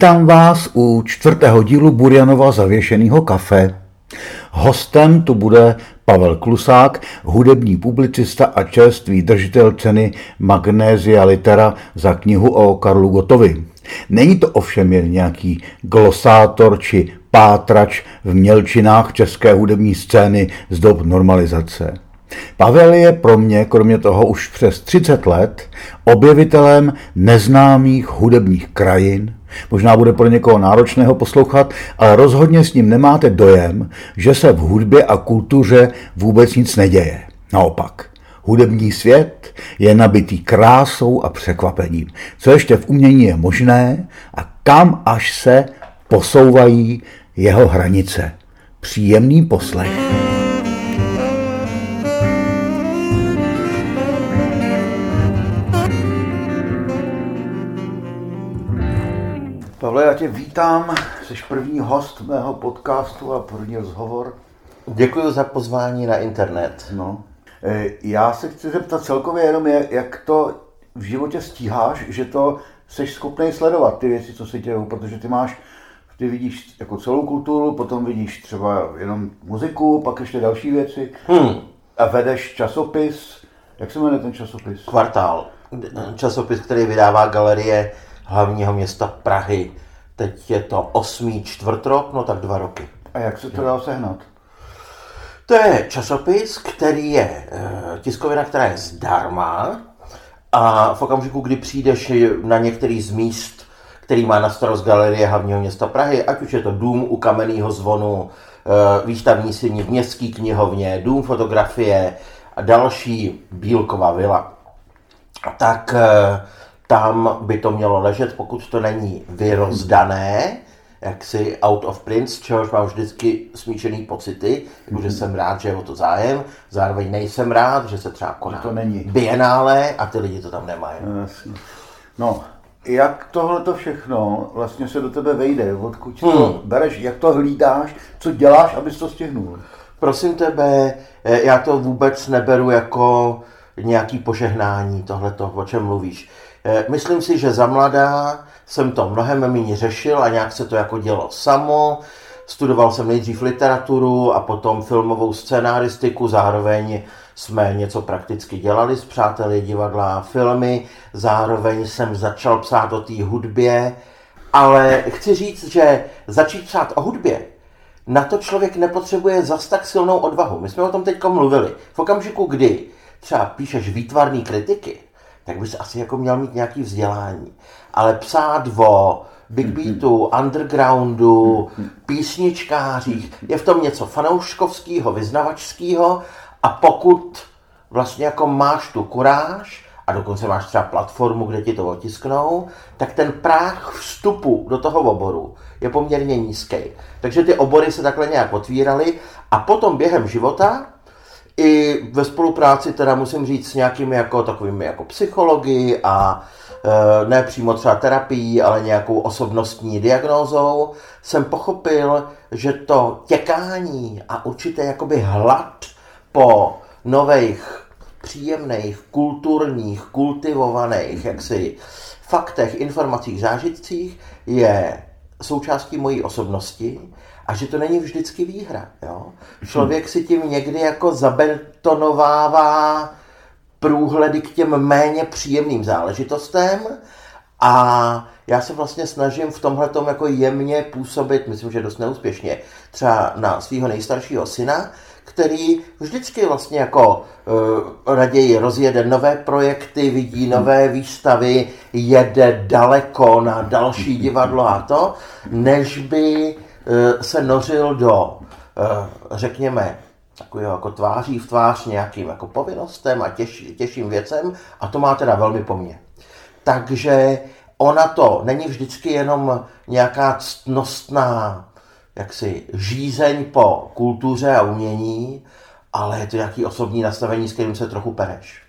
Vítám vás u čtvrtého dílu Burjanova zavěšeného kafe. Hostem tu bude Pavel Klusák, hudební publicista a čerstvý držitel ceny Magnézia Litera za knihu o Karlu Gotovi. Není to ovšem jen nějaký glosátor či pátrač v mělčinách české hudební scény z dob normalizace. Pavel je pro mě, kromě toho už přes 30 let, objevitelem neznámých hudebních krajin, Možná bude pro někoho náročného poslouchat, ale rozhodně s ním nemáte dojem, že se v hudbě a kultuře vůbec nic neděje. Naopak, hudební svět je nabitý krásou a překvapením. Co ještě v umění je možné a kam až se posouvají jeho hranice. Příjemný poslech. Pavle, já tě vítám, jsi první host mého podcastu a první rozhovor. Děkuji za pozvání na internet. No. E, já se chci zeptat celkově jenom, jak to v životě stíháš, že to jsi schopný sledovat, ty věci, co se dějou, protože ty máš, ty vidíš jako celou kulturu, potom vidíš třeba jenom muziku, pak ještě další věci hmm. a vedeš časopis, jak se jmenuje ten časopis? Kvartál. Časopis, který vydává galerie hlavního města Prahy. Teď je to osmý čtvrtrok, no tak dva roky. A jak se to dá sehnat? To je časopis, který je eh, tiskovina, která je zdarma a v okamžiku, kdy přijdeš na některý z míst, který má na starost galerie hlavního města Prahy, ať už je to dům u kamenného zvonu, eh, výstavní síni v městské knihovně, dům fotografie a další Bílková vila, tak eh, tam by to mělo ležet, pokud to není vyrozdané, jaksi out of prince, čehož mám vždycky smíšený pocity, jako že jsem rád, že je o to zájem, zároveň nejsem rád, že se třeba koná to není. bienále a ty lidi to tam nemají. No, no jak tohle to všechno vlastně se do tebe vejde, odkud hmm. to bereš, jak to hlídáš, co děláš, abys to stihnul? Prosím tebe, eh, já to vůbec neberu jako nějaký požehnání, tohleto, o čem mluvíš. Eh, myslím si, že za mladá jsem to mnohem méně řešil a nějak se to jako dělo samo. Studoval jsem nejdřív literaturu a potom filmovou scénáristiku, zároveň jsme něco prakticky dělali s přáteli, divadla, filmy, zároveň jsem začal psát o té hudbě, ale chci říct, že začít psát o hudbě, na to člověk nepotřebuje zas tak silnou odvahu. My jsme o tom teď mluvili. V okamžiku, kdy třeba píšeš výtvarný kritiky, tak bys asi jako měl mít nějaký vzdělání. Ale psát o big mhm. beatu, undergroundu, mhm. písničkářích, je v tom něco fanouškovského, vyznavačského a pokud vlastně jako máš tu kuráž a dokonce máš třeba platformu, kde ti to otisknou, tak ten práh vstupu do toho oboru je poměrně nízký. Takže ty obory se takhle nějak otvíraly a potom během života i ve spolupráci teda musím říct s nějakými jako takovými jako psychologi a e, ne přímo třeba terapií, ale nějakou osobnostní diagnózou, jsem pochopil, že to těkání a určitě jakoby hlad po nových, příjemných, kulturních, kultivovaných, jaksi faktech, informacích, zážitcích je součástí mojí osobnosti a že to není vždycky výhra. Jo? Člověk si tím někdy jako zabetonovává průhledy k těm méně příjemným záležitostem a já se vlastně snažím v tomhle jako jemně působit, myslím, že dost neúspěšně, třeba na svého nejstaršího syna, který vždycky vlastně jako uh, raději rozjede nové projekty, vidí nové výstavy, jede daleko na další divadlo a to, než by Eh, se nořil do řekněme, takový jako tváří v tvář nějakým jako povinnostem a těž, těžším věcem a to má teda velmi po mně. Takže ona to není vždycky jenom nějaká ctnostná jaksi žízeň po kultuře a umění, ale je to nějaký osobní nastavení, s kterým se trochu pereš.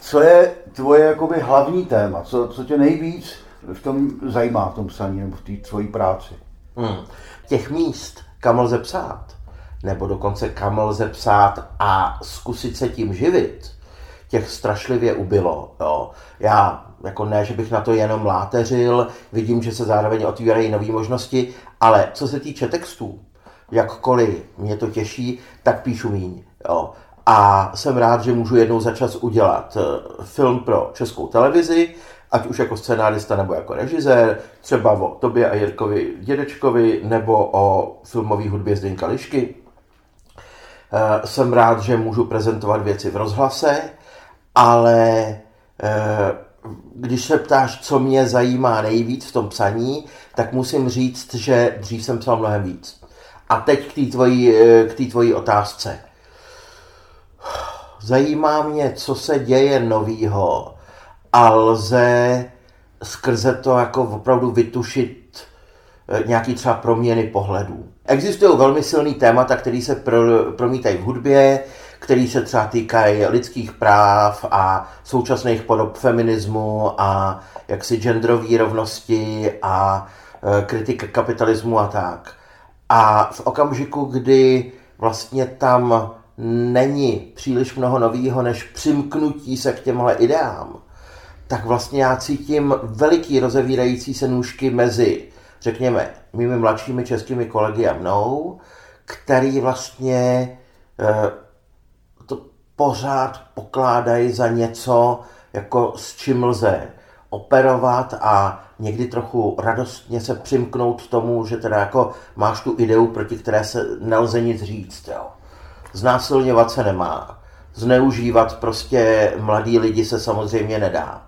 Co je tvoje jakoby hlavní téma? Co, co tě nejvíc v tom zajímá, v tom psaní nebo v té tvojí práci? Hmm. Těch míst, kam lze psát, nebo dokonce kam lze psát a zkusit se tím živit, těch strašlivě ubylo. Jo. Já jako ne, že bych na to jenom láteřil, vidím, že se zároveň otvírají nové možnosti, ale co se týče textů, jakkoliv mě to těší, tak píšu míň. Jo. A jsem rád, že můžu jednou za čas udělat eh, film pro českou televizi, ať už jako scenárista nebo jako režisér, třeba o Tobě a Jirkovi Dědečkovi nebo o filmové hudbě Zdeňka Lišky. Eh, jsem rád, že můžu prezentovat věci v rozhlase, ale eh, když se ptáš, co mě zajímá nejvíc v tom psaní, tak musím říct, že dřív jsem psal mnohem víc. A teď k té tvojí, k tvojí otázce. Zajímá mě, co se děje novýho a lze skrze to jako opravdu vytušit eh, nějaký třeba proměny pohledů. Existují velmi silný témata, které se pro, promítají v hudbě, které se třeba týkají lidských práv a současných podob feminismu a jaksi genderové rovnosti a e, kritika kapitalismu a tak. A v okamžiku, kdy vlastně tam není příliš mnoho nového než přimknutí se k těmhle ideám, tak vlastně já cítím veliký rozevírající se nůžky mezi, řekněme, mými mladšími českými kolegy a mnou, který vlastně e, to pořád pokládají za něco, jako s čím lze operovat a někdy trochu radostně se přimknout tomu, že teda jako máš tu ideu, proti které se nelze nic říct. Jo. Znásilňovat se nemá. Zneužívat prostě mladí lidi se samozřejmě nedá.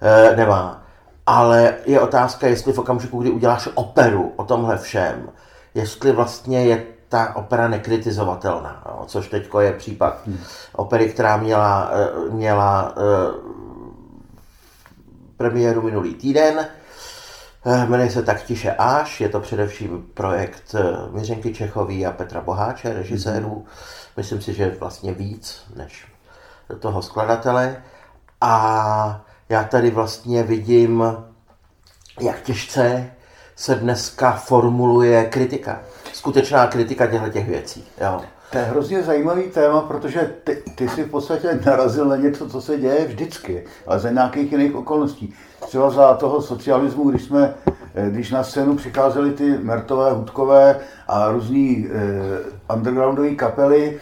E, nemá. Ale je otázka, jestli v okamžiku, kdy uděláš operu o tomhle všem, jestli vlastně je ta opera nekritizovatelná, jo, což teď je případ hmm. opery, která měla, e, měla e, premiéru minulý týden. Eh, jmenuje se Tak tiše až, je to především projekt eh, Miřenky Čechový a Petra Boháče, režisérů. Mm-hmm. Myslím si, že vlastně víc než toho skladatele. A já tady vlastně vidím, jak těžce se dneska formuluje kritika. Skutečná kritika těchto těch věcí. Jo. To je hrozně zajímavý téma, protože ty, ty jsi v podstatě narazil na něco, co se děje vždycky, ale za nějakých jiných okolností. Třeba za toho socialismu, když jsme, eh, když na scénu přicházely ty Mertové, Hudkové a různý eh, undergroundové kapely,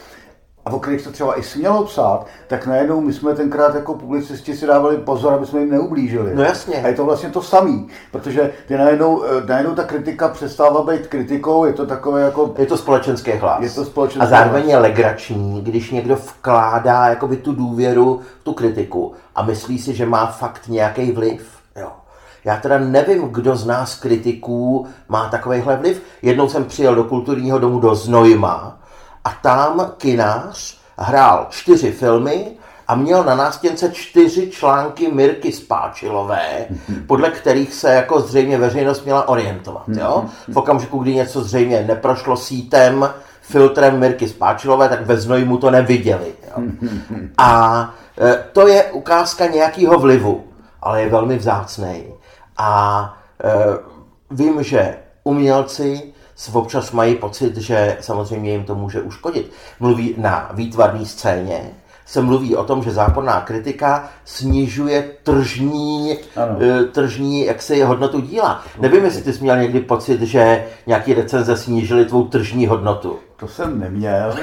a o kterých se třeba i smělo psát, tak najednou my jsme tenkrát jako publicisti si dávali pozor, aby jsme jim neublížili. No jasně. A je to vlastně to samý, protože ty najednou, eh, najednou ta kritika přestává být kritikou, je to takové jako... Je to společenský hlas. Je to společenský A zároveň hlas. je legrační, když někdo vkládá jakoby tu důvěru tu kritiku a myslí si, že má fakt nějaký vliv. Jo. Já teda nevím, kdo z nás kritiků má takovýhle vliv. Jednou jsem přijel do kulturního domu do Znojma, a tam kinář hrál čtyři filmy a měl na nástěnce čtyři články Mirky Spáčilové, podle kterých se jako zřejmě veřejnost měla orientovat. Jo? V okamžiku, kdy něco zřejmě neprošlo sítem, filtrem Mirky Spáčilové, tak ve Znojmu to neviděli. Jo? A e, to je ukázka nějakého vlivu, ale je velmi vzácný. A e, vím, že umělci občas mají pocit, že samozřejmě jim to může uškodit. Mluví na výtvarné scéně, se mluví o tom, že zákonná kritika snižuje tržní, ano. Eh, tržní jaksi hodnotu díla. Nevím, jestli ty jsi měl někdy pocit, že nějaký recenze snížily tvou tržní hodnotu. To jsem neměl.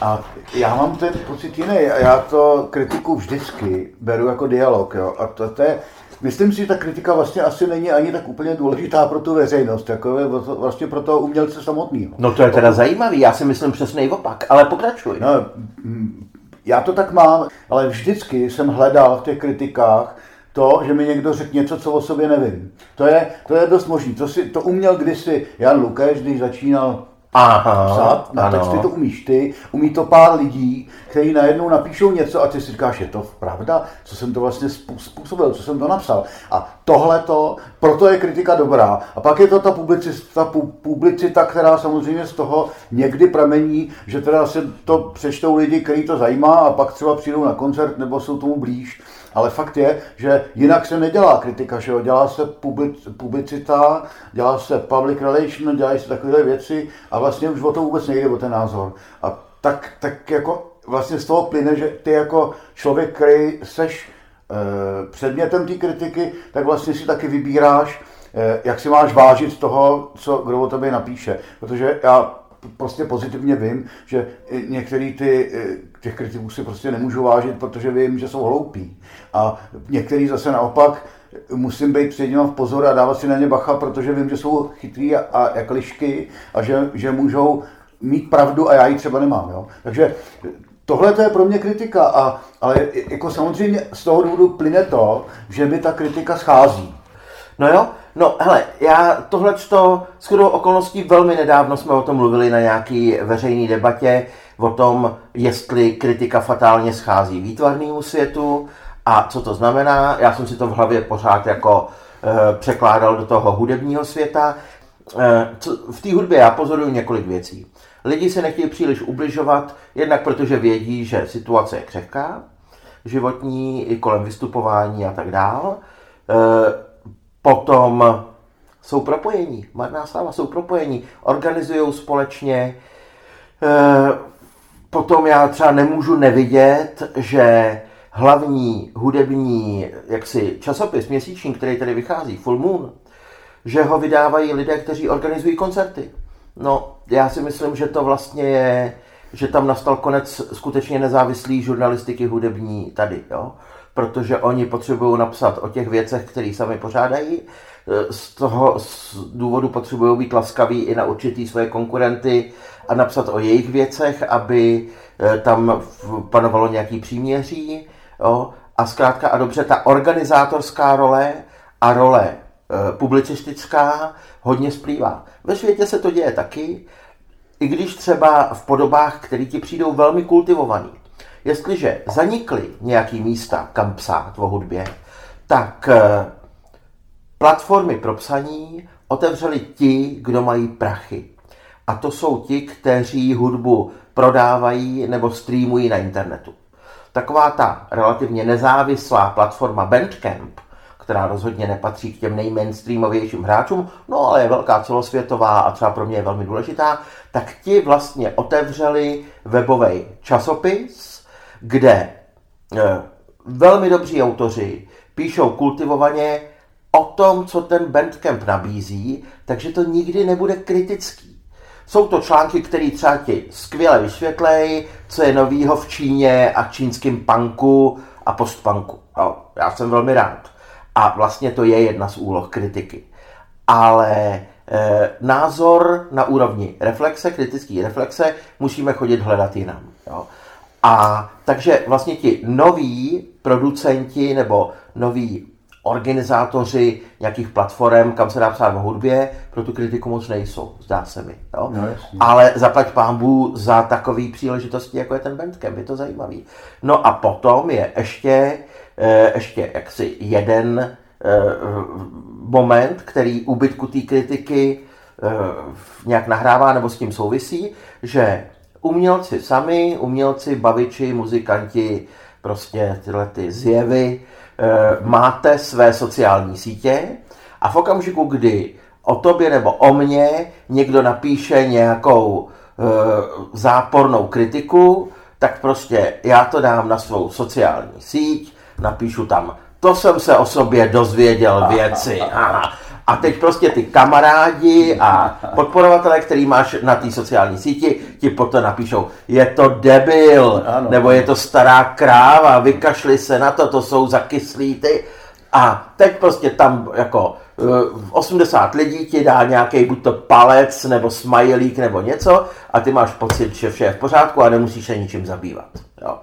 A já mám ten pocit jiný. Já to kritiku vždycky beru jako dialog. Jo. A to, to je Myslím si, že ta kritika vlastně asi není ani tak úplně důležitá pro tu veřejnost, jako je vlastně pro toho umělce samotného. No to je teda zajímavý, já si myslím přesný opak, ale pokračuj. No, mm, já to tak mám, ale vždycky jsem hledal v těch kritikách to, že mi někdo řekl něco, co o sobě nevím. To je, to je dost možný. To, si, to uměl kdysi Jan Lukeš, když začínal Aha, psát na ano. texty, to umíš ty, umí to pár lidí, kteří najednou napíšou něco a ty si říkáš, je to pravda, co jsem to vlastně způsobil, co jsem to napsal. A tohle to, proto je kritika dobrá. A pak je to ta publicita, pu- publicita, která samozřejmě z toho někdy pramení, že teda se to přečtou lidi, který to zajímá a pak třeba přijdou na koncert nebo jsou tomu blíž. Ale fakt je, že jinak se nedělá kritika, že jo? dělá se public, publicita, dělá se public relation, dělají se takovéhle věci a vlastně už o to vůbec nejde, o ten názor. A tak, tak jako vlastně z toho plyne, že ty jako člověk, který seš e, předmětem té kritiky, tak vlastně si taky vybíráš, e, jak si máš vážit toho, co kdo o tobě napíše. Protože já prostě pozitivně vím, že některý ty, těch kritiků si prostě nemůžu vážit, protože vím, že jsou hloupí. A některý zase naopak musím být před nimi v pozor a dávat si na ně bacha, protože vím, že jsou chytrý a, a jak lišky a že, že můžou mít pravdu a já ji třeba nemám. Jo? Takže tohle to je pro mě kritika, a, ale jako samozřejmě z toho důvodu plyne to, že mi ta kritika schází. No jo, no hele, já tohle to s chodou okolností velmi nedávno jsme o tom mluvili na nějaký veřejné debatě, o tom, jestli kritika fatálně schází výtvarnému světu a co to znamená. Já jsem si to v hlavě pořád jako e, překládal do toho hudebního světa. E, co, v té hudbě já pozoruju několik věcí. Lidi se nechtějí příliš ubližovat, jednak protože vědí, že situace je křehká, životní, i kolem vystupování a tak dál. E, Potom jsou propojení, marná sláva, jsou propojení, organizují společně. Potom já třeba nemůžu nevidět, že hlavní hudební jaksi časopis měsíční, který tady vychází, Full Moon, že ho vydávají lidé, kteří organizují koncerty. No, já si myslím, že to vlastně je, že tam nastal konec skutečně nezávislý žurnalistiky hudební tady, jo protože oni potřebují napsat o těch věcech, které sami pořádají. Z toho z důvodu potřebují být laskaví i na určitý svoje konkurenty a napsat o jejich věcech, aby tam panovalo nějaký příměří. Jo? A zkrátka a dobře, ta organizátorská role a role e, publicistická hodně splývá. Ve světě se to děje taky, i když třeba v podobách, které ti přijdou velmi kultivovaný. Jestliže zanikly nějaký místa, kam psát o hudbě, tak platformy pro psaní otevřeli ti, kdo mají prachy. A to jsou ti, kteří hudbu prodávají nebo streamují na internetu. Taková ta relativně nezávislá platforma Bandcamp, která rozhodně nepatří k těm nejmainstreamovějším hráčům, no ale je velká celosvětová a třeba pro mě je velmi důležitá, tak ti vlastně otevřeli webový časopis, kde eh, velmi dobří autoři píšou kultivovaně o tom, co ten Bandcamp nabízí, takže to nikdy nebude kritický. Jsou to články, které třeba ti skvěle vysvětlejí, co je novýho v Číně a čínském punku a postpunku. No, já jsem velmi rád. A vlastně to je jedna z úloh kritiky. Ale e, názor na úrovni reflexe, kritické reflexe, musíme chodit hledat jinam. Jo. A takže vlastně ti noví producenti nebo noví organizátoři nějakých platform, kam se dá psát o hudbě, pro tu kritiku moc nejsou, zdá se mi. Jo? No, Ale zaplať pámbu za takový příležitosti, jako je ten Bandcamp, je to zajímavý. No a potom je ještě, ještě jaksi jeden moment, který úbytku té kritiky nějak nahrává nebo s tím souvisí, že umělci sami, umělci, baviči, muzikanti, prostě tyhle ty zjevy, máte své sociální sítě a v okamžiku, kdy o tobě nebo o mně někdo napíše nějakou zápornou kritiku, tak prostě já to dám na svou sociální síť, napíšu tam, to jsem se o sobě dozvěděl věci. Aha. A teď prostě ty kamarádi a podporovatelé, který máš na té sociální síti, ti potom napíšou, je to debil, ano. nebo je to stará kráva, vykašli se na to, to jsou zakyslí ty. A teď prostě tam jako 80 lidí ti dá nějaký buď to palec, nebo smajlík, nebo něco a ty máš pocit, že vše je v pořádku a nemusíš se ničím zabývat. Jo.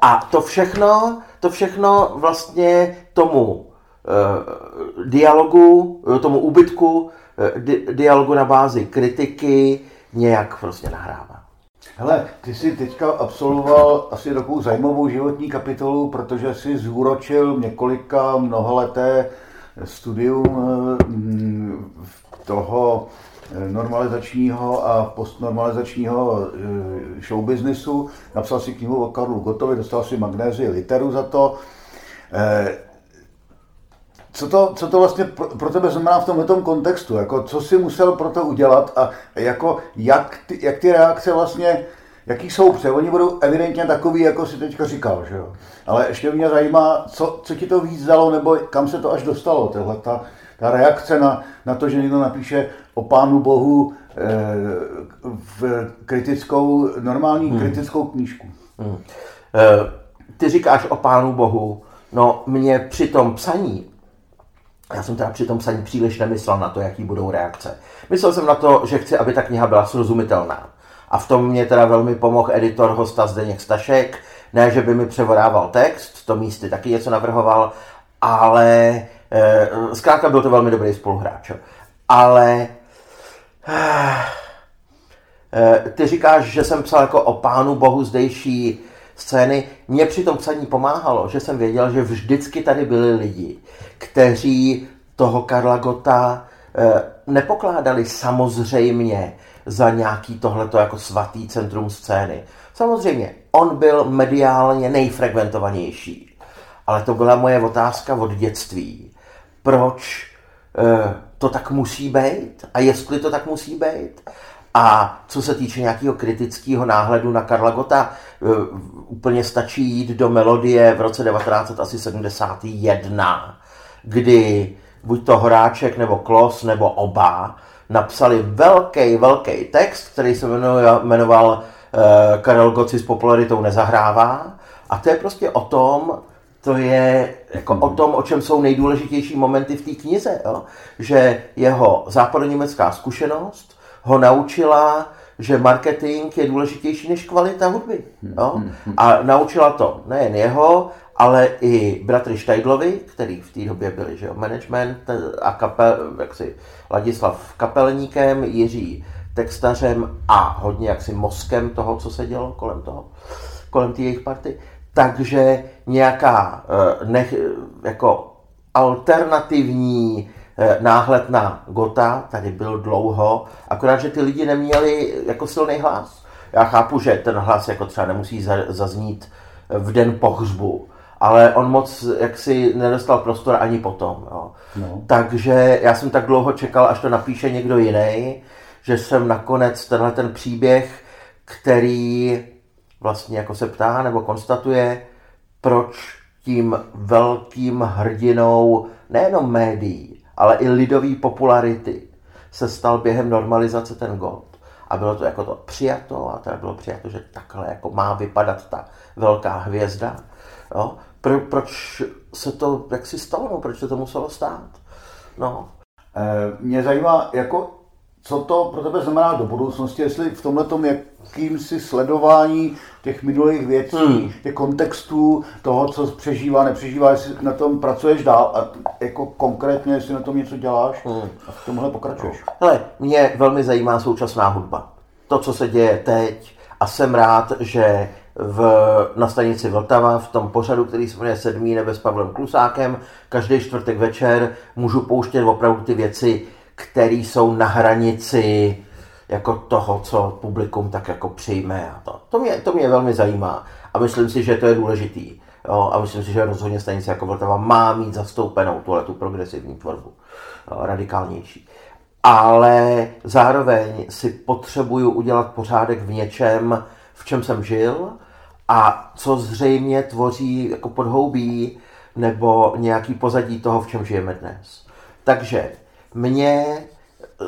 A to všechno, to všechno vlastně tomu dialogu, tomu úbytku di- dialogu na bázi kritiky nějak prostě nahrává. Hele, ty jsi teďka absolvoval asi takovou zajímavou životní kapitolu, protože jsi zúročil několika mnohaleté studium mm, toho normalizačního a postnormalizačního eh, showbiznisu. Napsal si knihu o Karlu Gotovi, dostal si magnézii literu za to. Eh, co to, co to vlastně pro, pro tebe znamená v tomto kontextu? Jako, co jsi musel pro to udělat a jako, jak, ty, jak ty reakce vlastně, jaký jsou, protože oni budou evidentně takový, jako si teďka říkal, že jo? Ale ještě mě zajímá, co, co ti to víc dalo, nebo kam se to až dostalo, tohle ta, ta reakce na, na to, že někdo napíše o Pánu Bohu e, v kritickou, normální hmm. kritickou knížku. Hmm. E, ty říkáš o Pánu Bohu, no mě při tom psaní, já jsem teda při tom psaní příliš nemyslel na to, jaký budou reakce. Myslel jsem na to, že chci, aby ta kniha byla srozumitelná. A v tom mě teda velmi pomohl editor hosta Zdeněk Stašek. Ne, že by mi převodával text, to místy taky něco navrhoval, ale e, zkrátka byl to velmi dobrý spoluhráč. Ale e, ty říkáš, že jsem psal jako o pánu bohu zdejší scény. Mně při tom psaní pomáhalo, že jsem věděl, že vždycky tady byli lidi, kteří toho Karla Gota e, nepokládali samozřejmě za nějaký tohleto jako svatý centrum scény. Samozřejmě, on byl mediálně nejfrekventovanější, ale to byla moje otázka od dětství. Proč e, to tak musí být? A jestli to tak musí být? A co se týče nějakého kritického náhledu na Karla Gota, e, úplně stačí jít do melodie v roce 1971, kdy buď to Horáček nebo Klos nebo oba napsali velký, velký text, který se jmenoval eh, Karel Goci s popularitou nezahrává. A to je prostě o tom, to je jako o tom, o čem jsou nejdůležitější momenty v té knize. Jo? Že jeho západoněmecká zkušenost ho naučila, že marketing je důležitější než kvalita hudby. Jo? A naučila to nejen jeho, ale i bratry Štajdlovi, který v té době byli, že jo, management a kapel, jaksi Ladislav Kapelníkem, Jiří textařem a hodně jaksi mozkem toho, co se dělo kolem toho, kolem té jejich party. Takže nějaká eh, nech, jako alternativní náhled na Gota tady byl dlouho, akorát, že ty lidi neměli jako silný hlas. Já chápu, že ten hlas jako třeba nemusí zaznít v den pohřbu, ale on moc jaksi nedostal prostor ani potom. Jo. No. Takže já jsem tak dlouho čekal, až to napíše někdo jiný, že jsem nakonec tenhle ten příběh, který vlastně jako se ptá nebo konstatuje, proč tím velkým hrdinou nejenom médií, ale i lidové popularity se stal během normalizace ten God. A bylo to jako to přijato a teda bylo přijato, že takhle jako má vypadat ta velká hvězda. Jo? Pro, proč se to jak si stalo, no, proč se to muselo stát? No. E, mě zajímá, jako, co to pro tebe znamená do budoucnosti, jestli v tomhle tom jakýmsi sledování těch minulých věcí, hmm. těch kontextů, toho, co přežívá, nepřežívá, jestli na tom pracuješ dál a jako konkrétně, jestli na tom něco děláš hmm. a v tomhle pokračuješ. Hele, mě velmi zajímá současná hudba. To, co se děje teď a jsem rád, že v, na stanici Vltava v tom pořadu, který se jmenuje Sedmý nebe s Pavlem Klusákem. Každý čtvrtek večer můžu pouštět opravdu ty věci, které jsou na hranici jako toho, co publikum tak jako přijme a to. To mě, to mě velmi zajímá a myslím si, že to je důležitý. Jo, a myslím si, že rozhodně stanice jako Vltava má mít zastoupenou tuhle tu progresivní tvorbu, jo, radikálnější. Ale zároveň si potřebuju udělat pořádek v něčem, v čem jsem žil a co zřejmě tvoří jako podhoubí nebo nějaký pozadí toho, v čem žijeme dnes. Takže mně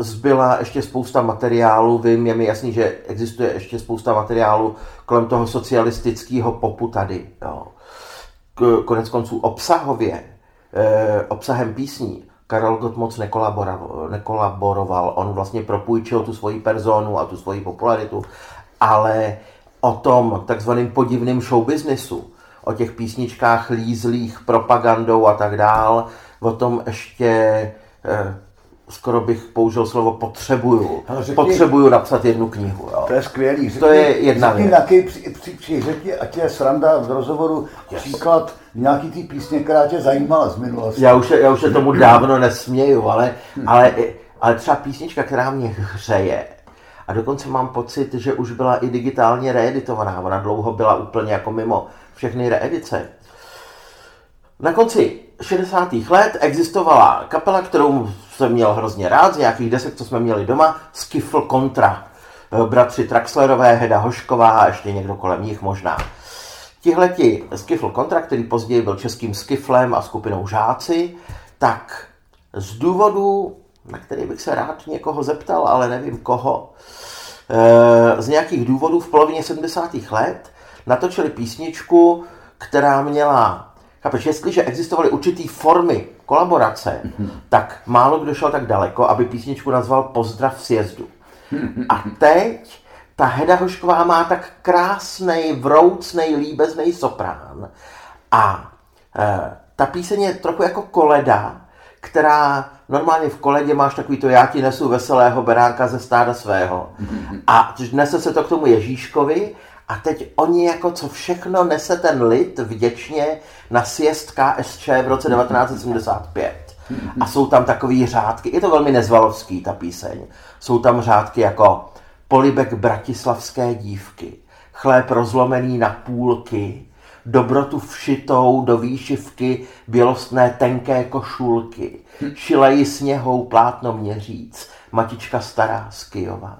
zbyla ještě spousta materiálu, vím, je mi jasný, že existuje ještě spousta materiálu kolem toho socialistického popu tady. Jo. Konec konců obsahově, eh, obsahem písní, Karel Gott moc nekolaboroval, nekolaboroval. On vlastně propůjčil tu svoji personu a tu svoji popularitu, ale o tom takzvaným podivným showbiznesu, o těch písničkách lízlých propagandou a tak dál, o tom ještě eh, skoro bych použil slovo potřebuju. řekni, potřebuju napsat jednu knihu. Jo. To je skvělý. Řekni, to je jedna řekni, věc. Nějaký, při, při, při, řekni, ať je sranda v rozhovoru yes. příklad nějaký ty písně, která tě zajímala z minulosti. Já už, já už se tomu dávno nesměju, ale, ale, ale třeba písnička, která mě hřeje, a dokonce mám pocit, že už byla i digitálně reeditovaná. Ona dlouho byla úplně jako mimo všechny reedice. Na konci 60. let existovala kapela, kterou jsem měl hrozně rád, z nějakých desek, co jsme měli doma, Skiffle Contra. Bratři Traxlerové, Heda Hošková a ještě někdo kolem nich možná. Tihleti Skiffle Contra, který později byl českým Skiflem a skupinou Žáci, tak z důvodu, na který bych se rád někoho zeptal, ale nevím koho, eh, z nějakých důvodů v polovině 70. let natočili písničku, která měla Chápeš, jestliže existovaly určitý formy kolaborace, mm-hmm. tak málo kdo šel tak daleko, aby písničku nazval Pozdrav sjezdu. Mm-hmm. A teď ta Heda Hošková má tak krásný, vroucný, líbezný soprán. A e, ta píseň je trochu jako koleda, která normálně v koledě máš takový to já ti nesu veselého beránka ze stáda svého. Mm-hmm. A nese se to k tomu Ježíškovi a teď oni jako co všechno nese ten lid vděčně na sjezd KSČ v roce 1975. A jsou tam takové řádky, je to velmi nezvalovský ta píseň, jsou tam řádky jako polibek bratislavské dívky, chléb rozlomený na půlky, dobrotu všitou do výšivky bělostné tenké košulky, šileji sněhou plátno měříc, matička stará z Kyjova,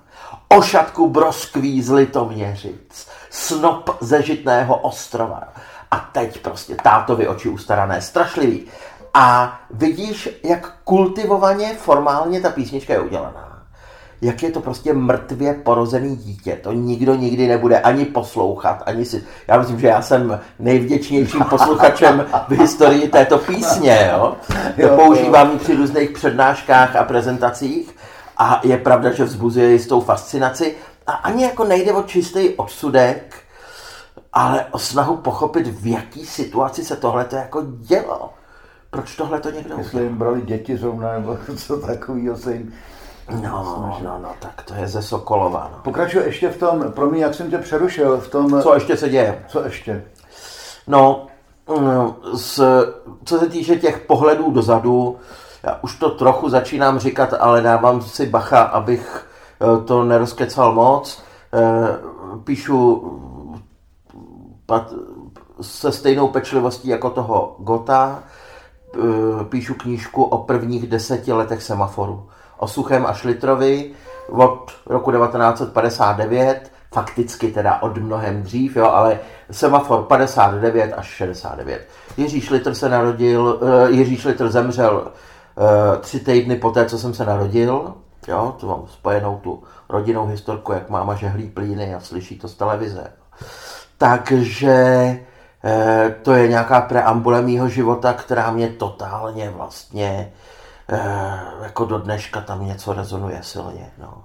ošatku broskví z Litoměřic, snop ze Žitného ostrova. A teď prostě tátovi oči ustarané, strašlivý. A vidíš, jak kultivovaně, formálně ta písnička je udělaná. Jak je to prostě mrtvě porozený dítě. To nikdo nikdy nebude ani poslouchat, ani si... Já myslím, že já jsem nejvděčnějším posluchačem v historii této písně. Jo? To používám ji při různých přednáškách a prezentacích a je pravda, že vzbuzuje jistou fascinaci a ani jako nejde o čistý odsudek, ale o snahu pochopit, v jaký situaci se tohle to jako dělo. Proč tohle to někdo Jestli jim brali děti zrovna, nebo co takového se jim No, no, no, tak to je ze Sokolova. No. Pokračuje ještě v tom, promiň, jak jsem tě přerušil, v tom... Co ještě se děje? Co ještě? No, mm, z, co se týče těch pohledů dozadu, já už to trochu začínám říkat, ale dávám si bacha, abych eh, to nerozkecal moc. Eh, píšu se stejnou pečlivostí jako toho Gota. Eh, píšu knížku o prvních deseti letech semaforu. O Suchem a Šlitrovi od roku 1959, fakticky teda od mnohem dřív, jo, ale semafor 59 až 69. Jiří Šlitr se narodil, Jiří Šlitr zemřel tři týdny poté, co jsem se narodil, jo, to mám spojenou tu rodinnou historku, jak máma žehlí plíny a slyší to z televize. Takže eh, to je nějaká preambule mýho života, která mě totálně vlastně eh, jako do dneška tam něco rezonuje silně. No.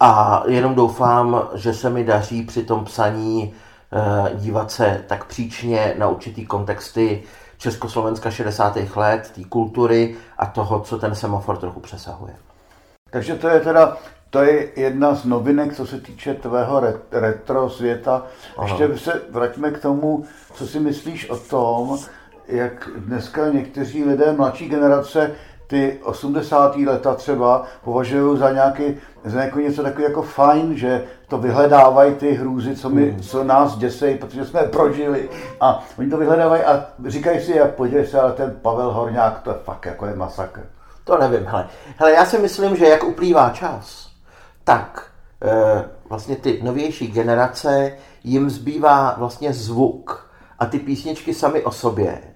A jenom doufám, že se mi daří při tom psaní dívat se tak příčně na určitý kontexty Československa 60. let, té kultury a toho, co ten semafor trochu přesahuje. Takže to je teda to je jedna z novinek, co se týče tvého retro světa. Aha. Ještě se vraťme k tomu, co si myslíš o tom, jak dneska někteří lidé mladší generace ty 80. leta třeba považují za nějaký, za jako něco takového jako fajn, že to vyhledávají ty hrůzy, co, my, hmm. co nás děsejí, protože jsme je prožili. A oni to vyhledávají a říkají si, jak podívej se, ale ten Pavel Horňák, to je fakt jako je masakr. To nevím, hele. hele já si myslím, že jak uplývá čas, tak e, vlastně ty novější generace, jim zbývá vlastně zvuk a ty písničky sami o sobě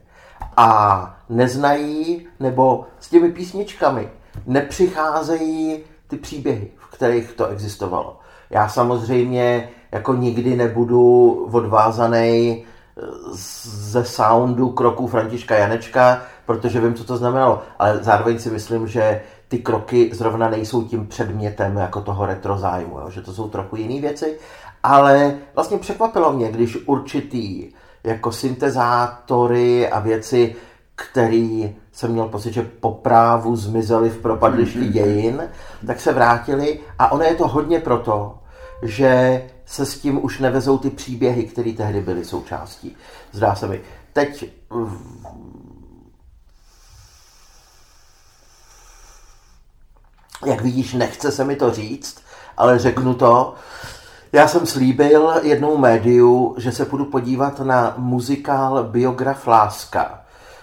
a neznají, nebo s těmi písničkami nepřicházejí ty příběhy, v kterých to existovalo. Já samozřejmě jako nikdy nebudu odvázaný eh, ze soundu kroku Františka Janečka, protože vím, co to znamenalo, ale zároveň si myslím, že ty kroky zrovna nejsou tím předmětem jako toho retro zájmu, jo? že to jsou trochu jiné věci, ale vlastně překvapilo mě, když určitý jako syntezátory a věci, které jsem měl pocit, že po právu zmizeli v propadlišti dějin, tak se vrátili a ono je to hodně proto, že se s tím už nevezou ty příběhy, které tehdy byly součástí. Zdá se mi. Teď jak vidíš, nechce se mi to říct, ale řeknu to. Já jsem slíbil jednou médiu, že se půjdu podívat na muzikál Biograf Láska,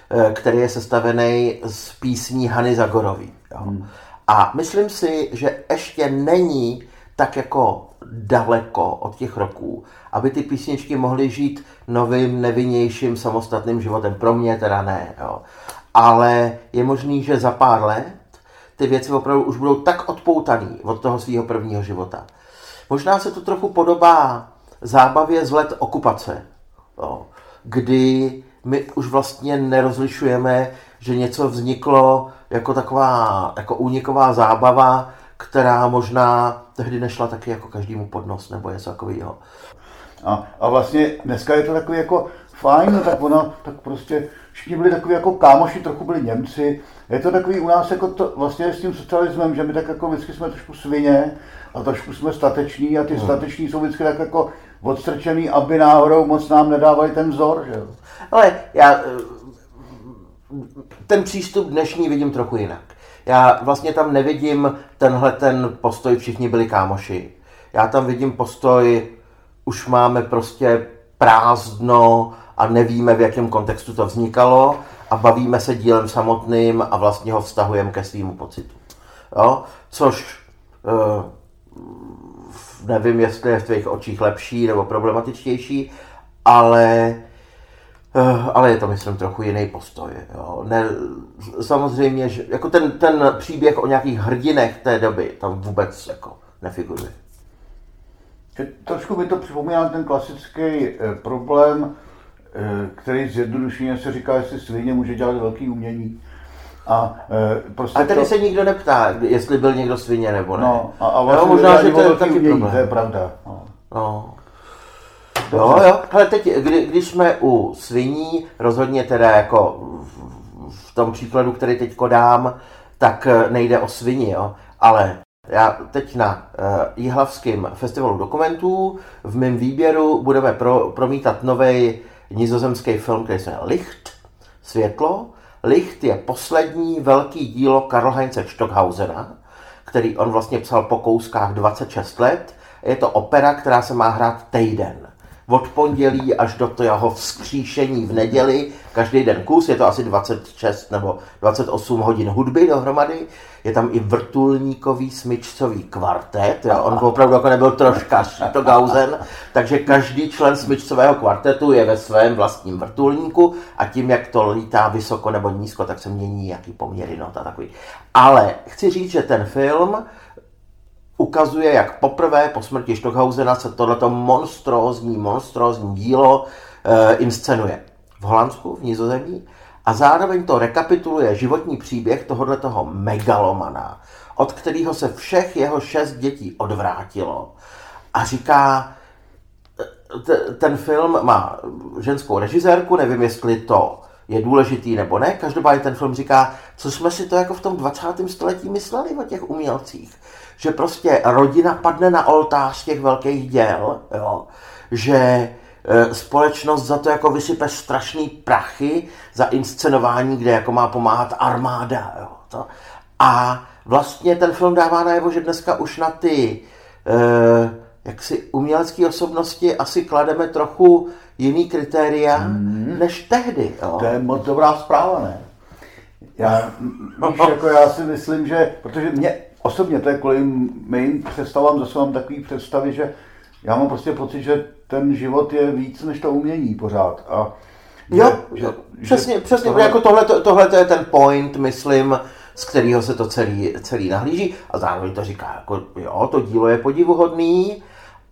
eh, který je sestavený z písní Hany Zagorový. Hmm. A myslím si, že ještě není tak jako daleko od těch roků, aby ty písničky mohly žít novým, nevinnějším, samostatným životem. Pro mě teda ne. Jo. Ale je možný, že za pár let ty věci opravdu už budou tak odpoutaný od toho svého prvního života. Možná se to trochu podobá zábavě z let okupace, jo, kdy my už vlastně nerozlišujeme, že něco vzniklo jako taková jako úniková zábava, která možná tehdy nešla taky jako každému podnos nebo něco takového. A, a vlastně dneska je to takový jako fajn, no tak ono, tak prostě všichni byli takový jako kámoši, trochu byli Němci. Je to takový u nás jako to, vlastně s tím socialismem, že my tak jako vždycky jsme trošku svině a trošku jsme stateční a ty hmm. stateční jsou vždycky tak jako odstrčený, aby náhodou moc nám nedávali ten vzor, že jo. Ale já ten přístup dnešní vidím trochu jinak. Já vlastně tam nevidím tenhle ten postoj, všichni byli kámoši. Já tam vidím postoj, už máme prostě prázdno a nevíme, v jakém kontextu to vznikalo a bavíme se dílem samotným a vlastně ho vztahujeme ke svýmu pocitu. Jo? Což uh, nevím, jestli je v tvých očích lepší nebo problematičtější, ale uh, ale je to, myslím, trochu jiný postoj. Jo. Ne, samozřejmě, že jako ten, ten příběh o nějakých hrdinech té doby tam vůbec jako nefiguruje. Trošku mi to připomíná ten klasický eh, problém, eh, který zjednodušeně se říká, jestli svině může dělat velký umění. A, e, prostě a tady to... se nikdo neptá, jestli byl někdo svině nebo ne. No, a, a vlastně no, možná, že to je taky umění, problém. To je pravda. No. no. Jo, jo, ale teď, kdy, když jsme u sviní, rozhodně teda jako v tom příkladu, který teď dám, tak nejde o svini, jo, ale já teď na uh, Jihlavském festivalu dokumentů v mém výběru budeme pro, promítat nový nizozemský film, který se jmenuje Licht, Světlo. Licht je poslední velký dílo Karl Heinze Stockhausena, který on vlastně psal po kouskách 26 let. Je to opera, která se má hrát týden od pondělí až do toho vzkříšení v neděli, každý den kus, je to asi 26 nebo 28 hodin hudby dohromady, je tam i vrtulníkový smyčcový kvartet, jo? on opravdu jako nebyl troška to Gauzen, takže každý člen smyčcového kvartetu je ve svém vlastním vrtulníku a tím, jak to lítá vysoko nebo nízko, tak se mění jaký poměry not a takový. Ale chci říct, že ten film ukazuje, jak poprvé po smrti Stockhausena se tohleto monstrózní, monstrózní dílo e, inscenuje v Holandsku, v Nizozemí a zároveň to rekapituluje životní příběh tohoto megalomana, od kterého se všech jeho šest dětí odvrátilo a říká, ten film má ženskou režisérku, nevím, jestli to je důležitý nebo ne. Každopádně ten film říká, co jsme si to jako v tom 20. století mysleli o těch umělcích že prostě rodina padne na oltář těch velkých děl, jo? že společnost za to jako vysype strašný prachy za inscenování, kde jako má pomáhat armáda. Jo? To. A vlastně ten film dává najevo, že dneska už na ty e, jaksi umělecké osobnosti asi klademe trochu jiný kritéria mm. než tehdy. Jo? To je moc dobrá zpráva, ne? Já, víš, jako já si myslím, že, protože mě osobně to je kvůli mým představám, zase mám takový představy, že já mám prostě pocit, že ten život je víc než to umění pořád. A jo, že, jo, přesně, že přesně, tohle... jako tohle, tohle to je ten point, myslím, z kterého se to celý, celý nahlíží a zároveň to říká, jako jo, to dílo je podivuhodný,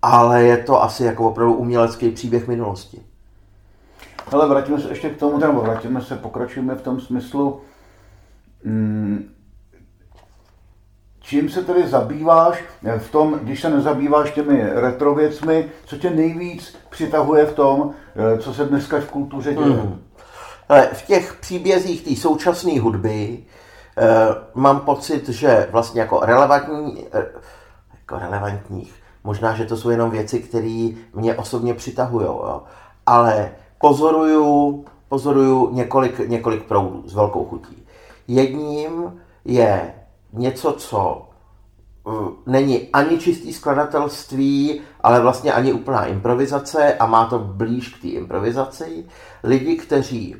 ale je to asi jako opravdu umělecký příběh minulosti. Ale vrátíme se ještě k tomu, nebo vrátíme se, pokračujeme v tom smyslu, mm, Čím se tedy zabýváš v tom, když se nezabýváš těmi retro věcmi, co tě nejvíc přitahuje v tom, eh, co se dneska v kultuře děje? Hmm. Ale v těch příbězích té současné hudby eh, mám pocit, že vlastně jako relevantní, eh, jako relevantních, možná, že to jsou jenom věci, které mě osobně přitahují, ale pozoruju, pozoruju několik, několik proudů s velkou chutí. Jedním je něco, co uh, není ani čistý skladatelství, ale vlastně ani úplná improvizace a má to blíž k té improvizaci. Lidi, kteří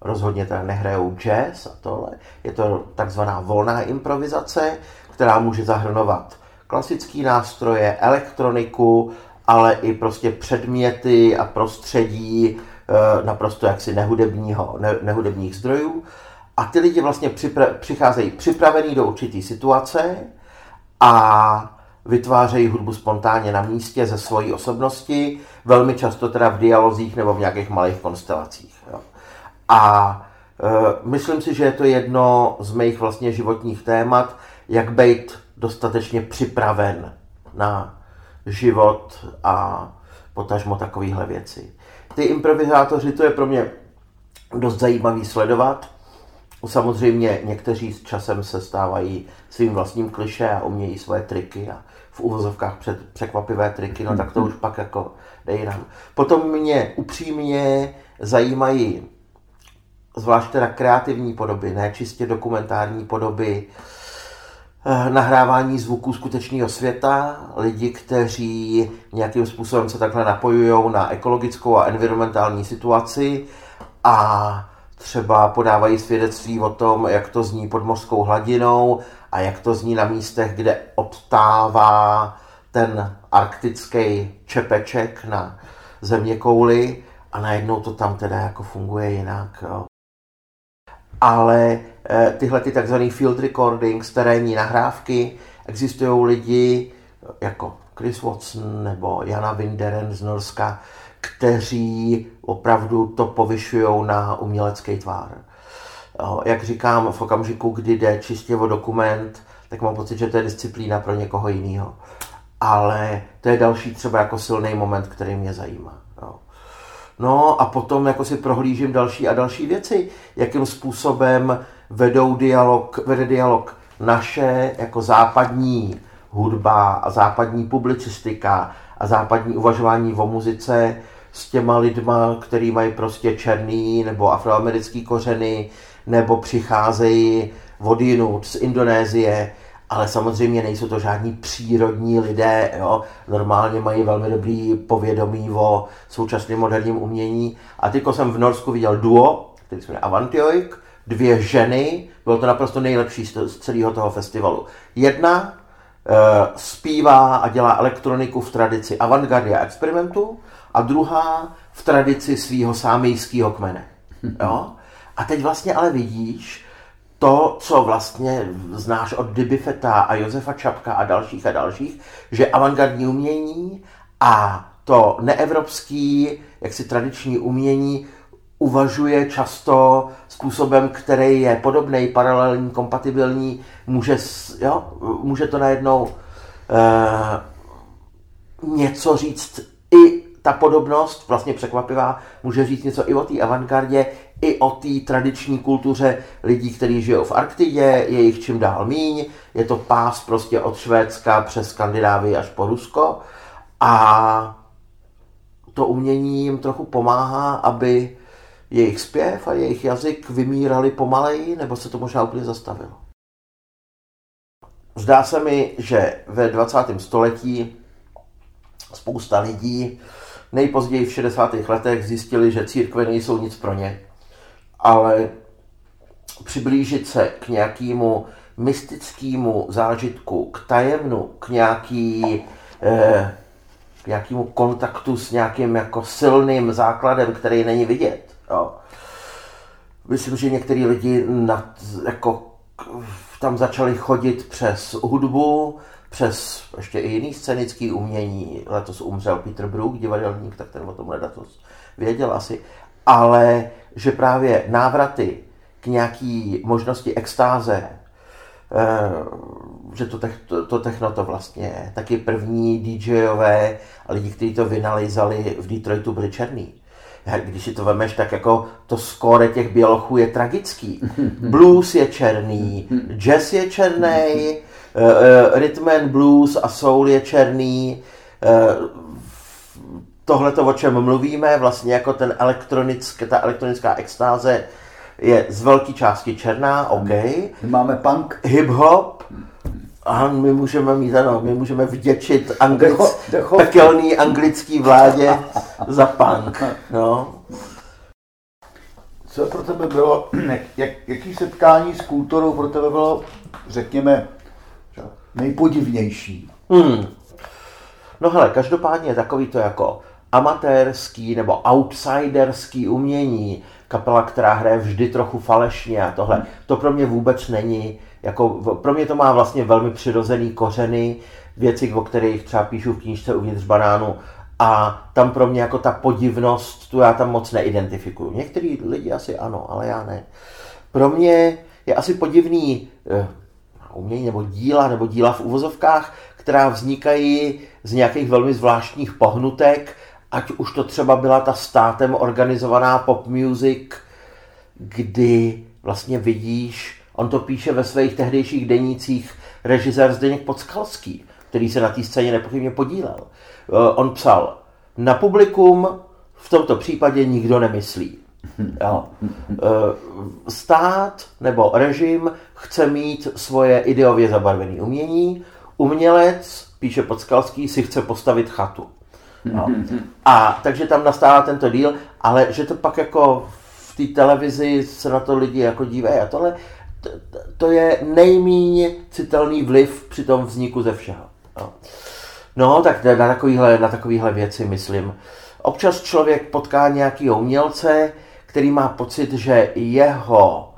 rozhodně tak nehrajou jazz a tohle, je to takzvaná volná improvizace, která může zahrnovat klasické nástroje, elektroniku, ale i prostě předměty a prostředí eh, naprosto jaksi nehudebního, ne, nehudebních zdrojů. A ty lidi vlastně připra- přicházejí připravený do určité situace a vytvářejí hudbu spontánně na místě ze svojí osobnosti, velmi často teda v dialozích nebo v nějakých malých konstelacích. Jo. A e, myslím si, že je to jedno z mých vlastně životních témat, jak být dostatečně připraven na život a potažmo takovéhle věci. Ty improvizátoři, to je pro mě dost zajímavý sledovat. Samozřejmě někteří s časem se stávají svým vlastním kliše a umějí svoje triky a v uvozovkách před, překvapivé triky, no tak to už pak jako dejím. Potom mě upřímně zajímají zvlášť teda kreativní podoby, ne čistě dokumentární podoby, Eh, nahrávání zvuků skutečného světa, lidi, kteří nějakým způsobem se takhle napojují na ekologickou a environmentální situaci a třeba podávají svědectví o tom, jak to zní pod mořskou hladinou a jak to zní na místech, kde odtává ten arktický čepeček na země kouli a najednou to tam teda jako funguje jinak. Jo. Ale Eh, tyhle ty takzvané field recordings, terénní nahrávky. Existují lidi jako Chris Watson nebo Jana Winderen z Norska, kteří opravdu to povyšují na umělecký tvár. Jak říkám, v okamžiku, kdy jde čistě o dokument, tak mám pocit, že to je disciplína pro někoho jiného. Ale to je další třeba jako silný moment, který mě zajímá. No a potom jako si prohlížím další a další věci, jakým způsobem vedou dialog, vede dialog naše jako západní hudba a západní publicistika a západní uvažování o muzice s těma lidma, který mají prostě černý nebo afroamerický kořeny, nebo přicházejí jinut z Indonésie, ale samozřejmě nejsou to žádní přírodní lidé, jo? normálně mají velmi dobrý povědomí o současném moderním umění. A teďko jsem v Norsku viděl duo, který se jmenuje Avantioik, dvě ženy, bylo to naprosto nejlepší z celého toho festivalu. Jedna uh, zpívá a dělá elektroniku v tradici avantgardy a experimentu a druhá v tradici svého sámijského kmene. Jo? A teď vlastně ale vidíš to, co vlastně znáš od Dibifeta a Josefa Čapka a dalších a dalších, že avantgardní umění a to neevropský, jaksi tradiční umění uvažuje často způsobem, který je podobný, paralelní, kompatibilní, může, jo, může to najednou eh, něco říct i ta podobnost, vlastně překvapivá, může říct něco i o té avantgardě, i o té tradiční kultuře lidí, kteří žijou v Arktidě, je jich čím dál míň, je to pás prostě od Švédska přes Skandinávii až po Rusko a to umění jim trochu pomáhá, aby jejich zpěv a jejich jazyk vymírali pomaleji, nebo se to možná úplně zastavilo. Zdá se mi, že ve 20. století spousta lidí nejpozději v 60. letech zjistili, že církve nejsou nic pro ně, ale přiblížit se k nějakému mystickému zážitku, k tajemnu, k nějaký, eh, k nějakému kontaktu s nějakým jako silným základem, který není vidět, Jo. Myslím, že některý lidi nad, jako, tam začali chodit přes hudbu, přes ještě i jiný scénický umění. Letos umřel Peter Brook, divadelník, tak ten o tom letos věděl asi. Ale že právě návraty k nějaký možnosti extáze, eh, že to, to, to techno to vlastně taky první DJové a lidi, kteří to vynalizali v Detroitu byli černý když si to vemeš, tak jako to skóre těch bělochů je tragický. Blues je černý, jazz je černý, rhythm and blues a soul je černý. Uh, tohle to, o čem mluvíme, vlastně jako ten elektronické, ta elektronická extáze je z velké části černá, OK. My máme punk. Hip-hop, a my můžeme mít, ano, my můžeme vděčit anglic, pekelný anglický vládě za punk. No. Co pro tebe bylo, jak, jaký setkání s kulturou pro tebe bylo, řekněme, nejpodivnější? Hmm. No hele, každopádně takový to jako amatérský nebo outsiderský umění, kapela, která hraje vždy trochu falešně a tohle, to pro mě vůbec není, jako pro mě to má vlastně velmi přirozený kořeny, věci, o kterých třeba píšu v knížce Uvnitř banánu a tam pro mě jako ta podivnost, tu já tam moc neidentifikuju. Některý lidi asi ano, ale já ne. Pro mě je asi podivný eh, umění nebo díla, nebo díla v uvozovkách, která vznikají z nějakých velmi zvláštních pohnutek, ať už to třeba byla ta státem organizovaná pop music, kdy vlastně vidíš, on to píše ve svých tehdejších denících režisér Zdeněk Podskalský, který se na té scéně nepochybně podílel. Eh, on psal, na publikum v tomto případě nikdo nemyslí. Jo. Eh, stát nebo režim chce mít svoje ideově zabarvené umění, umělec, píše Podskalský, si chce postavit chatu. No. A takže tam nastává tento díl, ale že to pak jako v té televizi se na to lidi jako dívají a tohle, to, to je nejméně citelný vliv při tom vzniku ze všeho. No, no tak na takovýhle, na takovýhle věci myslím. Občas člověk potká nějaký umělce, který má pocit, že jeho,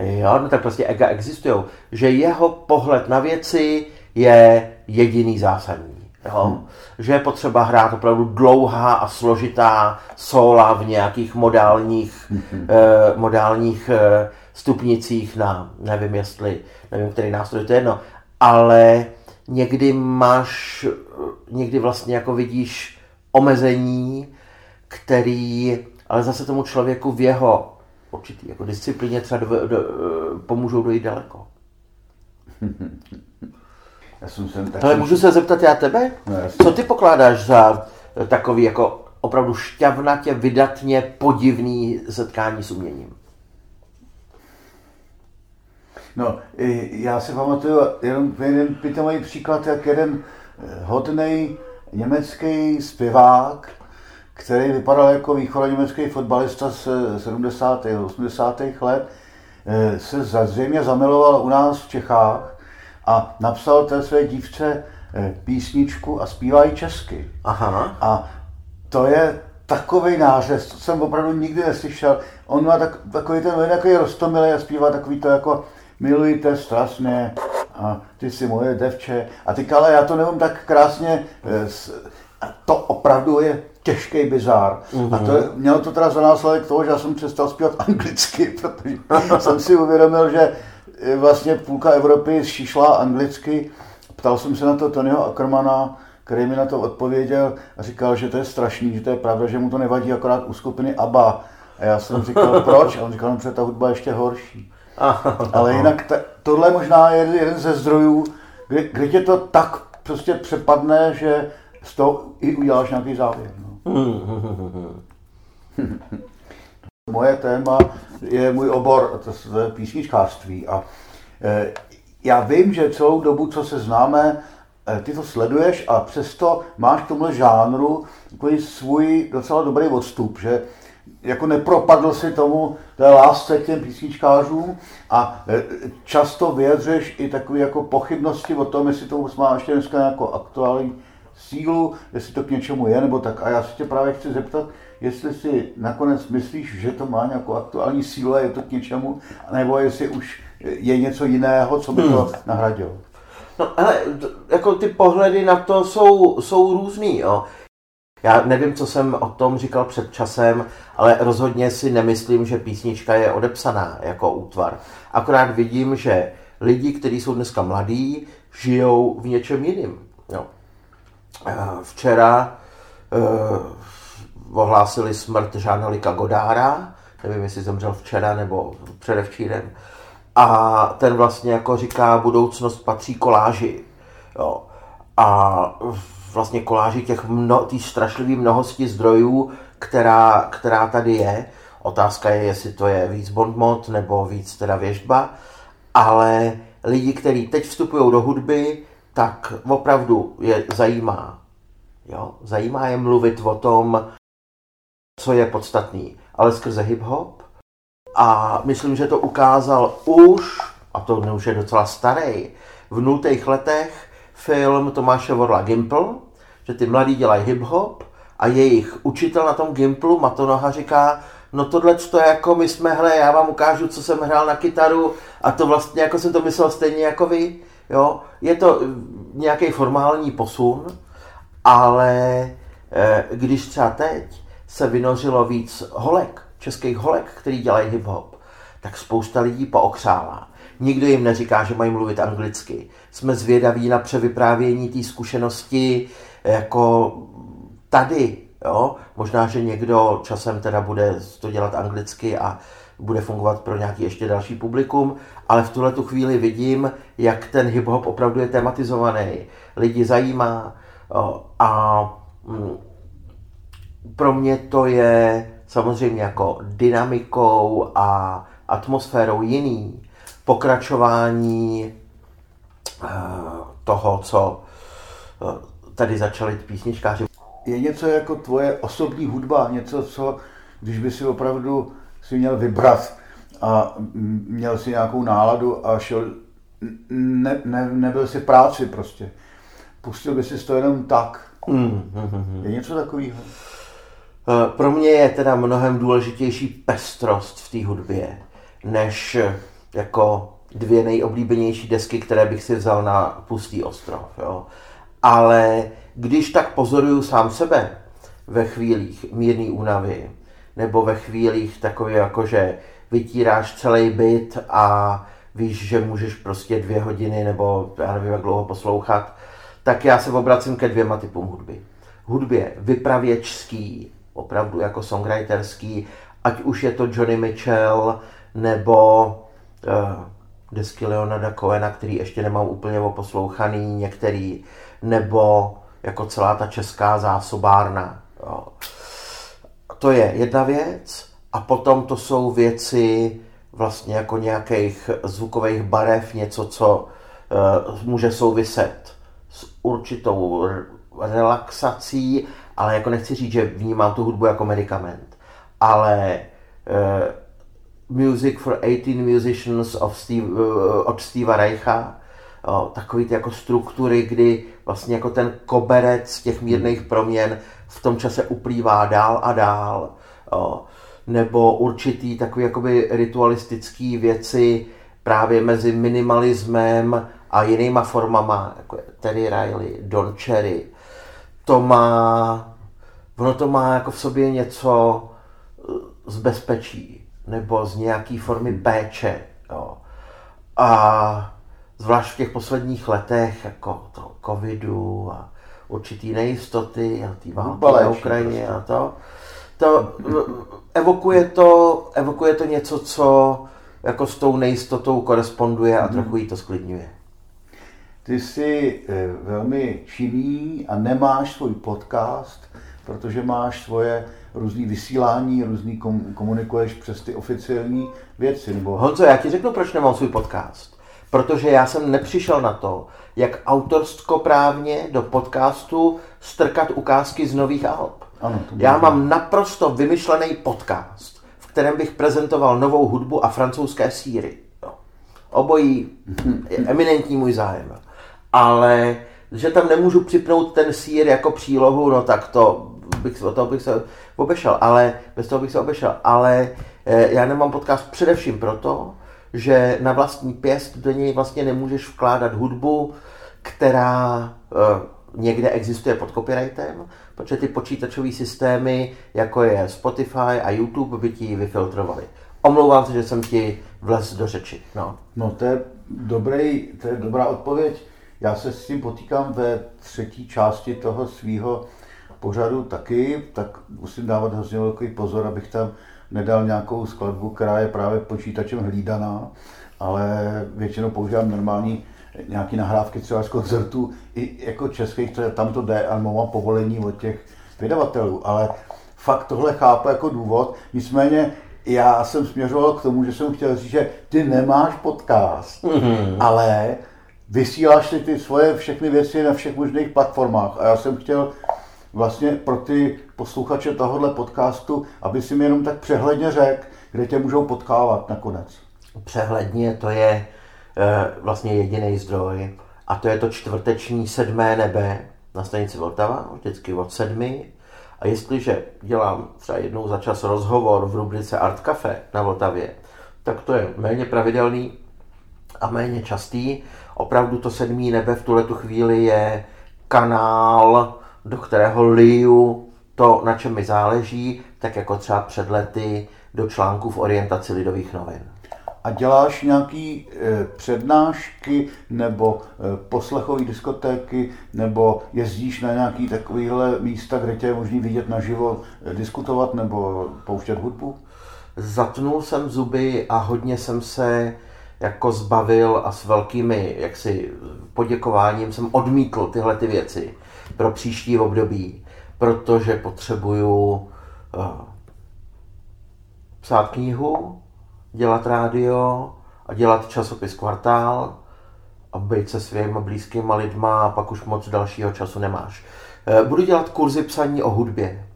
jo, no tak prostě ega existují, že jeho pohled na věci je jediný zásadní. Jo? Hmm. Že je potřeba hrát opravdu dlouhá a složitá sola v nějakých modálních, hmm. eh, modálních eh, stupnicích na, nevím jestli, nevím, který nástroj, to je jedno, ale někdy máš, někdy vlastně jako vidíš omezení, který ale zase tomu člověku v jeho určitý jako disciplíně třeba do, do, pomůžou dojít daleko. Já jsem sem tak Ale můžu se zeptat já tebe? No, Co ty pokládáš za takový jako opravdu šťavnatě, vydatně podivný setkání s uměním? No, já si pamatuju jenom jeden pitomý příklad, jak jeden eh, hodný německý zpěvák, který vypadal jako východoněmecký fotbalista z 70. a 80. let, eh, se zřejmě zamiloval u nás v Čechách a napsal té své dívce eh, písničku a zpívají česky. Aha. A to je takový nářez, to jsem opravdu nikdy neslyšel. On má tak, takový ten takový rostomilý a zpívá takový to jako milujte strašně a ty jsi moje devče. A ty ale já to nevím tak krásně, eh, a to opravdu je těžký bizár. Mm-hmm. A to, mhm. mělo to teda za následek toho, že já jsem přestal zpívat anglicky, protože jsem si uvědomil, že vlastně půlka Evropy šišla anglicky. Ptal jsem se na to Tonyho Ackermana, který mi na to odpověděl a říkal, že to je strašný, že to je pravda, že mu to nevadí akorát u skupiny ABBA. A já jsem říkal, proč? A on říkal, no, že ta hudba je ještě horší. Ale jinak ta, tohle možná je jeden ze zdrojů, kde, kde tě to tak prostě přepadne, že z toho i uděláš nějaký závěr. No. Moje téma je můj obor, to je písničkářství. A e, já vím, že celou dobu, co se známe, e, ty to sleduješ a přesto máš v tomhle žánru takový svůj docela dobrý odstup, že jako nepropadl si tomu té lásce k těm písničkářům a e, často vyjadřuješ i takové jako pochybnosti o tom, jestli to má ještě dneska nějakou aktuální sílu, jestli to k něčemu je, nebo tak. A já se tě právě chci zeptat, jestli si nakonec myslíš, že to má nějakou aktuální sílu a je to k něčemu, nebo jestli už je něco jiného, co by to hmm. nahradilo. No, ale jako ty pohledy na to jsou, jsou různý, jo. Já nevím, co jsem o tom říkal před časem, ale rozhodně si nemyslím, že písnička je odepsaná jako útvar. Akorát vidím, že lidi, kteří jsou dneska mladí, žijou v něčem jiném. Jo. Eh, včera eh, ohlásili smrt Žána Lika Godára, nevím, jestli zemřel včera nebo předevčírem, a ten vlastně jako říká, budoucnost patří koláži. Jo. A vlastně koláži těch mno, tý strašlivý mnohosti zdrojů, která, která tady je. Otázka je, jestli to je víc bondmod nebo víc teda věžba, ale lidi, kteří teď vstupují do hudby, tak opravdu je zajímá. Jo? Zajímá je mluvit o tom, co je podstatný, ale skrze hip-hop. A myslím, že to ukázal už, a to už je docela starý, v nultých letech film Tomáše Vorla Gimple, že ty mladí dělají hip-hop a jejich učitel na tom Gimplu, Matonoha, říká, no tohle to je jako my jsme, hele, já vám ukážu, co jsem hrál na kytaru a to vlastně jako jsem to myslel stejně jako vy, jo. Je to nějaký formální posun, ale eh, když třeba teď se vynořilo víc holek, českých holek, který dělají hip-hop, tak spousta lidí pookřává. Nikdo jim neříká, že mají mluvit anglicky. Jsme zvědaví na převyprávění té zkušenosti jako tady. Jo? Možná, že někdo časem teda bude to dělat anglicky a bude fungovat pro nějaký ještě další publikum, ale v tuhle tu chvíli vidím, jak ten hip-hop opravdu je tematizovaný, lidi zajímá a mm, pro mě to je samozřejmě jako dynamikou a atmosférou jiný pokračování eh, toho, co eh, tady začali písničkáři. Je něco jako tvoje osobní hudba, něco, co, když by si opravdu si měl vybrat a měl si nějakou náladu a šel, ne, ne, nebyl si práci prostě. Pustil by si to jenom tak. Mm, mm. Je něco takového? Eh, pro mě je teda mnohem důležitější pestrost v té hudbě, než jako dvě nejoblíbenější desky, které bych si vzal na pustý ostrov. Jo. Ale když tak pozoruju sám sebe ve chvílích mírný únavy, nebo ve chvílích takové jako, že vytíráš celý byt a víš, že můžeš prostě dvě hodiny nebo já nevím, jak dlouho poslouchat, tak já se obracím ke dvěma typům hudby. Hudbě vypravěčský, opravdu jako songwriterský, ať už je to Johnny Mitchell nebo uh, desky Leonarda Cohena, který ještě nemám úplně oposlouchaný některý, nebo jako celá ta česká zásobárna. Jo. To je jedna věc. A potom to jsou věci vlastně jako nějakých zvukových barev, něco, co uh, může souviset s určitou relaxací, ale jako nechci říct, že vnímám tu hudbu jako medicament. Ale uh, Music for 18 Musicians of Steve, uh, od Steva Reicha, uh, takový ty jako struktury, kdy vlastně jako ten koberec těch mírných proměn v tom čase uplývá dál a dál. Nebo určitý takový jakoby ritualistický věci právě mezi minimalismem a jinýma formama, jako Terry Riley, Don Cherry. To má, ono to má jako v sobě něco z bezpečí nebo z nějaké formy péče. Jo. A zvlášť v těch posledních letech, jako to covidu a určitý nejistoty a té války na Ukrajině a to, to evokuje to, evokuje to něco, co jako s tou nejistotou koresponduje a trochu jí to sklidňuje. Ty jsi eh, velmi činný a nemáš svůj podcast, protože máš svoje různý vysílání, různý komunikuješ přes ty oficiální věci. Nebo... Honzo, já ti řeknu, proč nemám svůj podcast. Protože já jsem nepřišel na to, jak autorskoprávně do podcastu strkat ukázky z nových alb. Ano, to já mám naprosto vymyšlený podcast, v kterém bych prezentoval novou hudbu a francouzské síry. Obojí je eminentní můj zájem. Ale že tam nemůžu připnout ten sír jako přílohu, no tak to bych, o toho bych se obešel, ale bez toho bych se obešel. Ale eh, já nemám podcast především proto, že na vlastní pěst do něj vlastně nemůžeš vkládat hudbu, která eh, někde existuje pod copyrightem, protože ty počítačové systémy, jako je Spotify a YouTube, by ti vyfiltrovali. Omlouvám se, že jsem ti vlez do řeči. No, no to, je dobrý, to je dobrá odpověď. Já se s tím potýkám ve třetí části toho svého pořadu taky, tak musím dávat hrozně velký pozor, abych tam nedal nějakou skladbu, která je právě počítačem hlídaná, ale většinou používám normální nějaký nahrávky třeba z koncertů, i jako českých, to tam to jde a mám povolení od těch vydavatelů, ale fakt tohle chápu jako důvod, nicméně já jsem směřoval k tomu, že jsem chtěl říct, že ty nemáš podcast, mm-hmm. ale vysíláš si ty svoje všechny věci na všech možných platformách. A já jsem chtěl vlastně pro ty posluchače tohohle podcastu, aby si mi jenom tak přehledně řekl, kde tě můžou potkávat nakonec. Přehledně to je e, vlastně jediný zdroj a to je to čtvrteční sedmé nebe na stanici Vltava, vždycky od sedmi. A jestliže dělám třeba jednou za čas rozhovor v rubrice Art Cafe na Vltavě, tak to je méně pravidelný a méně častý. Opravdu to sedmý nebe v tuhle tu chvíli je kanál, do kterého liju to, na čem mi záleží, tak jako třeba před lety do článku v orientaci lidových novin. A děláš nějaký e, přednášky nebo e, poslechové diskotéky nebo jezdíš na nějaký takovýhle místa, kde tě je možný vidět naživo, e, diskutovat nebo pouštět hudbu? Zatnul jsem zuby a hodně jsem se jako zbavil a s velkými jaksi poděkováním jsem odmítl tyhle ty věci pro příští období, protože potřebuju uh, psát knihu, dělat rádio a dělat časopis Kvartál a být se svými blízkými lidma a pak už moc dalšího času nemáš. Uh, budu dělat kurzy psaní o hudbě.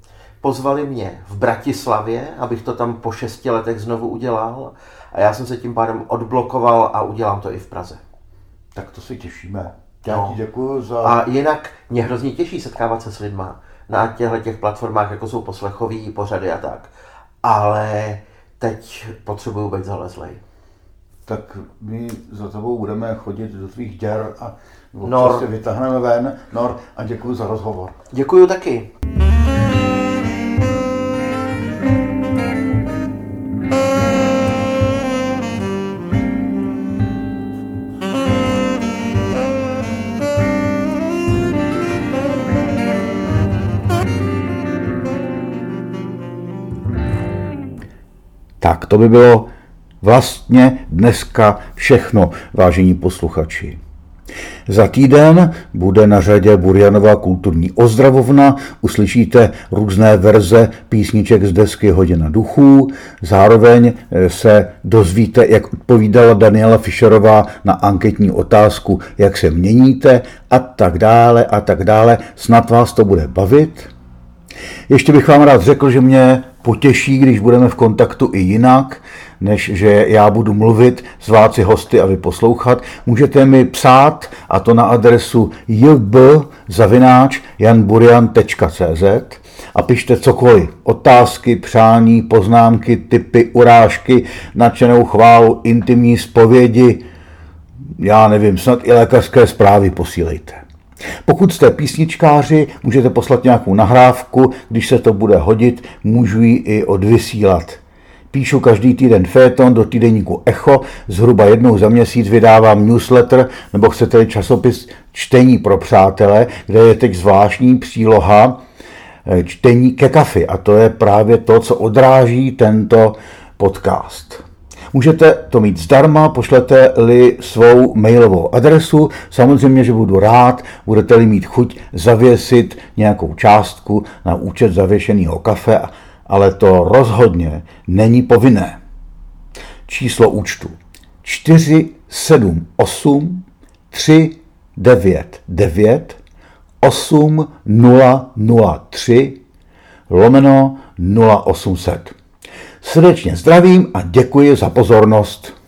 Pozvali mě v Bratislavě, abych to tam po šesti letech znovu udělal a já jsem se tím pádem odblokoval a udělám to i v Praze. Tak to si těšíme. Já no. ti děkuji za... A jinak mě hrozně těší setkávat se s lidma na těchto těch platformách, jako jsou poslechový pořady a tak. Ale teď potřebuju být zalezlej. Tak my za tebou budeme chodit do tvých děr a Nor. se vytáhneme ven. Nor, a děkuji za rozhovor. Děkuji taky. To by bylo vlastně dneska všechno, vážení posluchači. Za týden bude na řadě Burjanova kulturní ozdravovna, uslyšíte různé verze písniček z desky Hodina duchů, zároveň eh, se dozvíte, jak odpovídala Daniela Fischerová na anketní otázku, jak se měníte a tak dále a tak dále. Snad vás to bude bavit. Ještě bych vám rád řekl, že mě potěší, když budeme v kontaktu i jinak, než že já budu mluvit s váci hosty a vy poslouchat. Můžete mi psát, a to na adresu jb.janburian.cz a pište cokoliv. Otázky, přání, poznámky, typy, urážky, nadšenou chválu, intimní zpovědi, já nevím, snad i lékařské zprávy posílejte. Pokud jste písničkáři, můžete poslat nějakou nahrávku, když se to bude hodit, můžu ji i odvysílat. Píšu každý týden féton do týdeníku Echo, zhruba jednou za měsíc vydávám newsletter, nebo chcete časopis Čtení pro přátele, kde je teď zvláštní příloha eh, čtení ke kafi. A to je právě to, co odráží tento podcast. Můžete to mít zdarma, pošlete-li svou mailovou adresu. Samozřejmě, že budu rád, budete-li mít chuť zavěsit nějakou částku na účet zavěšeného kafe, ale to rozhodně není povinné. Číslo účtu 478 399 8003 lomeno 0800. Srdečně zdravím a děkuji za pozornost.